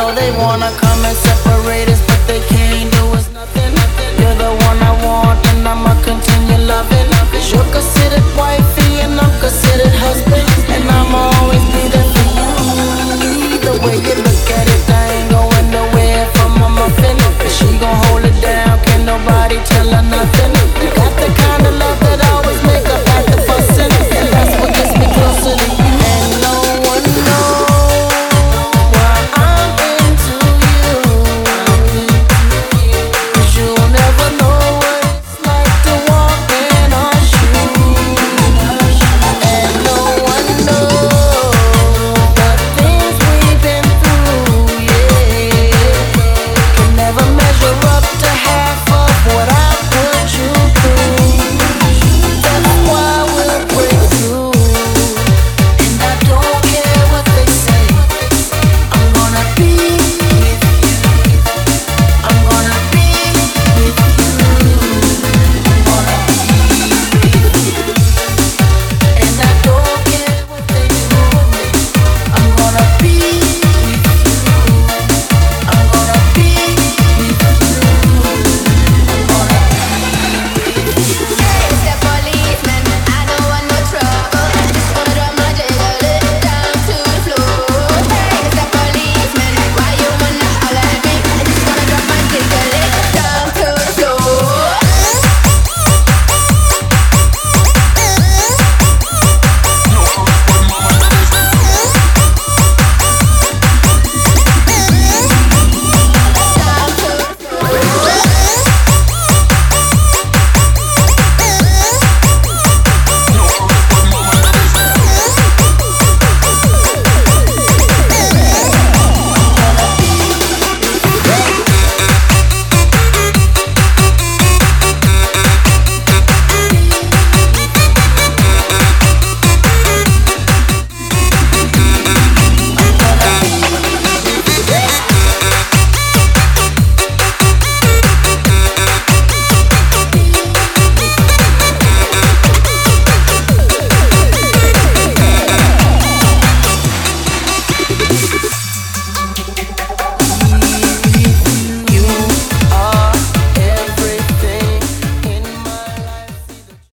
know they wanna come and separate us, but they can't